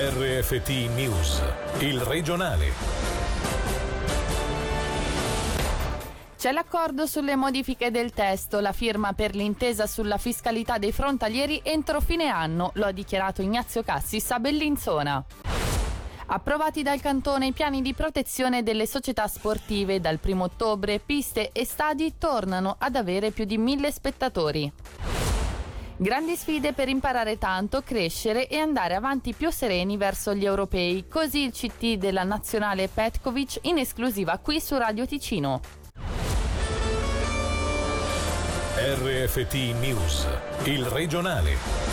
RFT News, il regionale. C'è l'accordo sulle modifiche del testo, la firma per l'intesa sulla fiscalità dei frontalieri entro fine anno, lo ha dichiarato Ignazio Cassis a Bellinzona. Approvati dal Cantone i piani di protezione delle società sportive, dal 1 ottobre piste e stadi tornano ad avere più di mille spettatori. Grandi sfide per imparare tanto, crescere e andare avanti più sereni verso gli europei. Così il CT della nazionale Petkovic in esclusiva qui su Radio Ticino. RFT News, il regionale.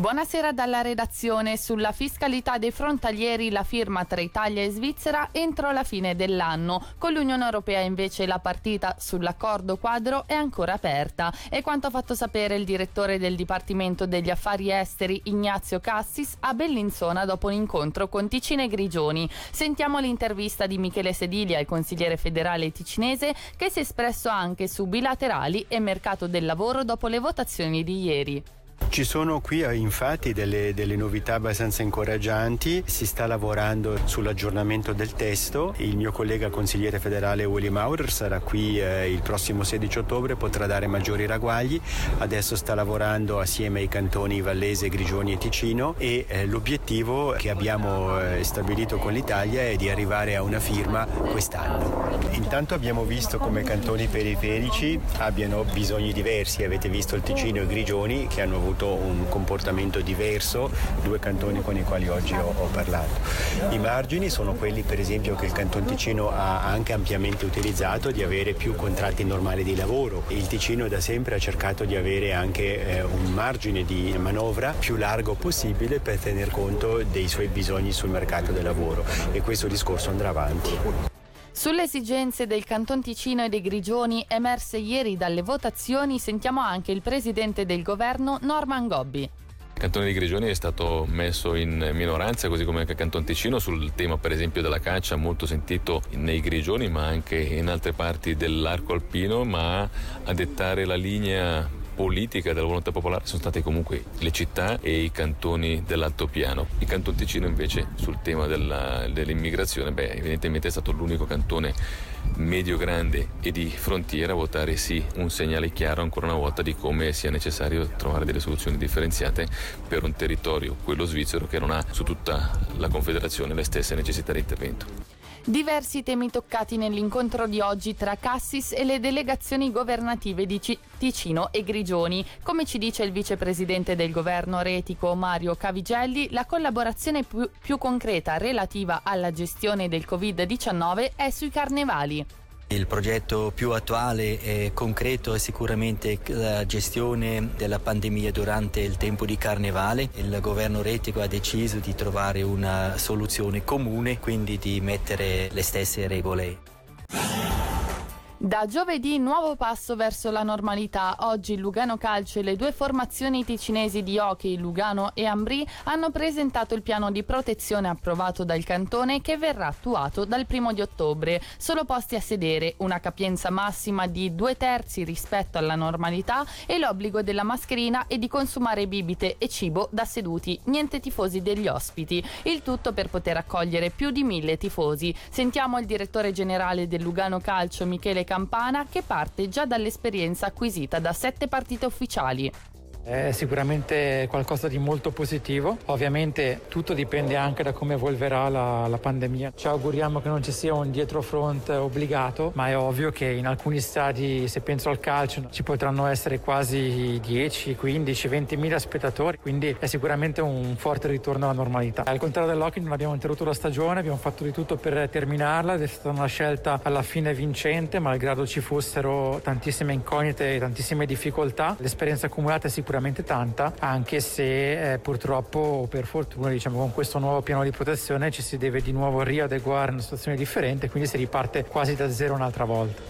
Buonasera dalla redazione. Sulla fiscalità dei frontalieri la firma tra Italia e Svizzera entro la fine dell'anno. Con l'Unione Europea invece la partita sull'accordo quadro è ancora aperta. È quanto ha fatto sapere il direttore del Dipartimento degli Affari Esteri Ignazio Cassis a Bellinzona dopo un incontro con Ticine Grigioni. Sentiamo l'intervista di Michele Sedilia, il consigliere federale ticinese, che si è espresso anche su bilaterali e mercato del lavoro dopo le votazioni di ieri. Ci sono qui eh, infatti delle, delle, novità abbastanza incoraggianti, si sta lavorando sull'aggiornamento del testo, il mio collega consigliere federale Willy Maurer sarà qui eh, il prossimo 16 ottobre, potrà dare maggiori ragguagli, adesso sta lavorando assieme ai cantoni Vallese, Grigioni e Ticino e eh, l'obiettivo che abbiamo eh, stabilito con l'Italia è di arrivare a una firma quest'anno. Intanto abbiamo visto come cantoni periferici abbiano bisogni diversi, avete visto il Ticino e Grigioni che hanno avuto avuto un comportamento diverso, due cantoni con i quali oggi ho, ho parlato. I margini sono quelli per esempio che il Canton Ticino ha anche ampiamente utilizzato di avere più contratti normali di lavoro. Il Ticino da sempre ha cercato di avere anche eh, un margine di manovra più largo possibile per tener conto dei suoi bisogni sul mercato del lavoro e questo discorso andrà avanti. Sulle esigenze del Canton Ticino e dei Grigioni emerse ieri dalle votazioni sentiamo anche il presidente del governo Norman Gobbi. Il Cantone di Grigioni è stato messo in minoranza, così come anche il Canton Ticino, sul tema per esempio della caccia, molto sentito nei Grigioni, ma anche in altre parti dell'arco alpino, ma a dettare la linea politica della volontà popolare sono state comunque le città e i cantoni dell'altopiano. Il Canton Ticino invece sul tema della, dell'immigrazione, beh, evidentemente è stato l'unico cantone medio-grande e di frontiera a votare sì, un segnale chiaro ancora una volta di come sia necessario trovare delle soluzioni differenziate per un territorio, quello svizzero, che non ha su tutta la Confederazione le stesse necessità di intervento. Diversi temi toccati nell'incontro di oggi tra Cassis e le delegazioni governative di Ticino e Grigioni. Come ci dice il vicepresidente del governo retico Mario Cavigelli, la collaborazione più, più concreta relativa alla gestione del Covid-19 è sui carnevali. Il progetto più attuale e concreto è sicuramente la gestione della pandemia durante il tempo di carnevale. Il governo retico ha deciso di trovare una soluzione comune, quindi di mettere le stesse regole. Da giovedì nuovo passo verso la normalità. Oggi il Lugano Calcio e le due formazioni ticinesi di hockey, Lugano e Ambri, hanno presentato il piano di protezione approvato dal cantone che verrà attuato dal primo di ottobre. Solo posti a sedere, una capienza massima di due terzi rispetto alla normalità e l'obbligo della mascherina e di consumare bibite e cibo da seduti, niente tifosi degli ospiti. Il tutto per poter accogliere più di mille tifosi. Sentiamo il direttore generale del Lugano Calcio, Michele Campana che parte già dall'esperienza acquisita da sette partite ufficiali. È sicuramente qualcosa di molto positivo, ovviamente tutto dipende anche da come evolverà la, la, pandemia. Ci auguriamo che non ci sia un dietrofront obbligato, ma è ovvio che in alcuni stadi, se penso al calcio, ci potranno essere quasi 10, 15, 20 mila spettatori, quindi è sicuramente un forte ritorno alla normalità. Al contrario dell'hockey non abbiamo interrotto la stagione, abbiamo fatto di tutto per terminarla ed è stata una scelta alla fine vincente, malgrado ci fossero tantissime incognite e tantissime difficoltà. L'esperienza accumulata è sicuramente sicuramente tanta, anche se eh, purtroppo per fortuna diciamo, con questo nuovo piano di protezione ci si deve di nuovo riadeguare a una situazione differente, quindi si riparte quasi da zero un'altra volta.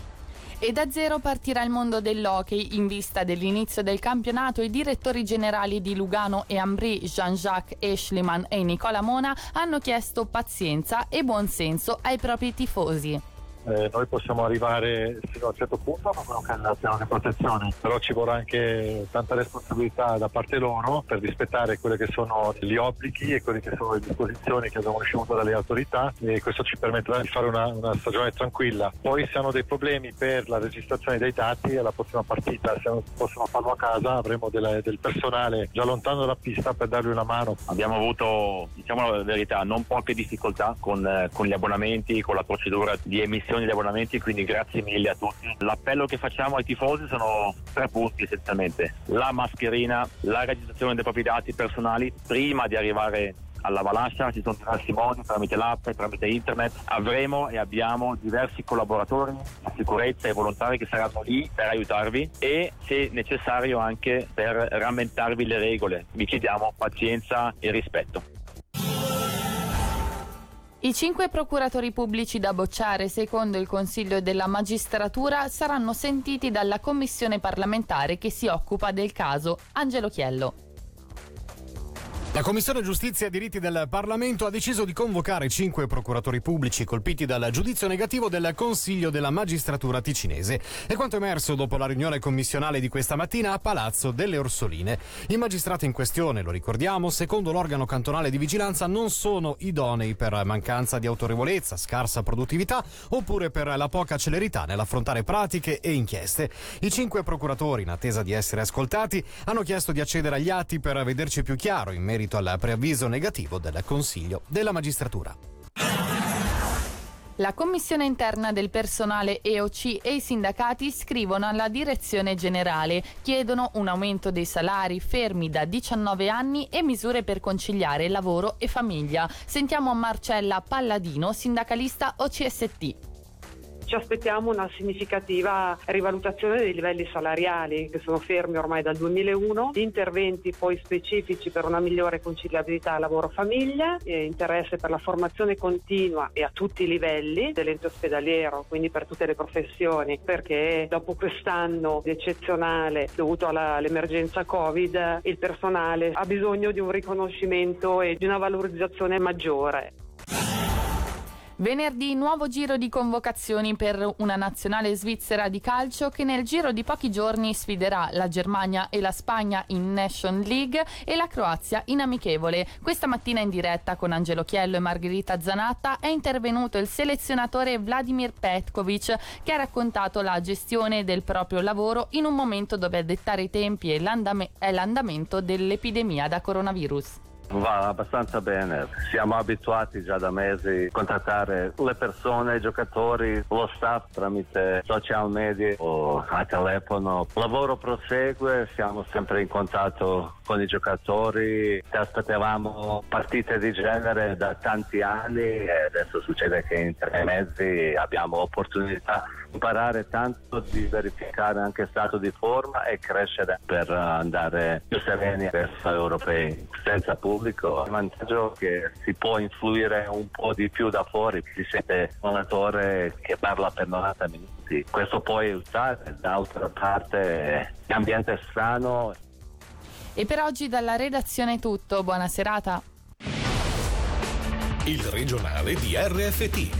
E da zero partirà il mondo dell'hockey in vista dell'inizio del campionato. I direttori generali di Lugano e Ambri, Jean-Jacques Eschliman e Nicola Mona, hanno chiesto pazienza e buonsenso ai propri tifosi. Eh, noi possiamo arrivare fino a un certo punto con quello che è il di protezione, però ci vorrà anche tanta responsabilità da parte loro per rispettare quelli che sono gli obblighi e quelle che sono le disposizioni che abbiamo ricevuto dalle autorità e questo ci permetterà di fare una, una stagione tranquilla. Poi se hanno dei problemi per la registrazione dei dati alla prossima partita, se non possono farlo a casa avremo delle, del personale già lontano dalla pista per dargli una mano. Abbiamo avuto, diciamo la verità, non poche difficoltà con, eh, con gli abbonamenti, con la procedura di emissione degli abbonamenti, quindi grazie mille a tutti. L'appello che facciamo ai tifosi sono tre punti essenzialmente. La mascherina, la registrazione dei propri dati personali prima di arrivare alla Valascia ci sono diversi modi tramite l'app e tramite internet avremo e abbiamo diversi collaboratori di sicurezza e volontari che saranno lì per aiutarvi e se necessario anche per rammentarvi le regole vi chiediamo pazienza e rispetto i cinque procuratori pubblici da bocciare, secondo il Consiglio della Magistratura, saranno sentiti dalla commissione parlamentare che si occupa del caso. Angelo Chiello. La Commissione Giustizia e Diritti del Parlamento ha deciso di convocare cinque procuratori pubblici colpiti dal giudizio negativo del Consiglio della Magistratura ticinese. È quanto emerso dopo la riunione commissionale di questa mattina a Palazzo delle Orsoline. I magistrati in questione, lo ricordiamo, secondo l'organo cantonale di vigilanza non sono idonei per mancanza di autorevolezza, scarsa produttività oppure per la poca celerità nell'affrontare pratiche e inchieste. I cinque procuratori, in attesa di essere ascoltati, hanno chiesto di accedere agli atti per vederci più chiaro in merito merito al preavviso negativo del Consiglio della Magistratura. La commissione interna del personale EOC e i sindacati scrivono alla direzione generale, chiedono un aumento dei salari fermi da 19 anni e misure per conciliare lavoro e famiglia. Sentiamo Marcella Palladino, sindacalista OCST ci aspettiamo una significativa rivalutazione dei livelli salariali che sono fermi ormai dal 2001, interventi poi specifici per una migliore conciliabilità lavoro-famiglia, interesse per la formazione continua e a tutti i livelli dell'ente ospedaliero, quindi per tutte le professioni, perché dopo quest'anno eccezionale dovuto all'emergenza Covid il personale ha bisogno di un riconoscimento e di una valorizzazione maggiore. Venerdì nuovo giro di convocazioni per una nazionale svizzera di calcio che nel giro di pochi giorni sfiderà la Germania e la Spagna in Nation League e la Croazia in amichevole. Questa mattina in diretta con Angelo Chiello e Margherita Zanatta è intervenuto il selezionatore Vladimir Petkovic che ha raccontato la gestione del proprio lavoro in un momento dove dettare i tempi è, l'andam- è l'andamento dell'epidemia da coronavirus. Va abbastanza bene, siamo abituati già da mesi a contattare le persone, i giocatori, lo staff tramite social media o a telefono. Il lavoro prosegue, siamo sempre in contatto con i giocatori, aspettavamo partite di genere da tanti anni e adesso succede che in tre mesi abbiamo opportunità imparare tanto, di verificare anche stato di forma e crescere per andare più sereni verso europei senza pubblico. Il vantaggio è che si può influire un po' di più da fuori, si sente un attore che parla per 90 minuti. Questo può aiutare, d'altra parte l'ambiente è strano. E per oggi dalla redazione è tutto, buona serata. Il regionale di RFT,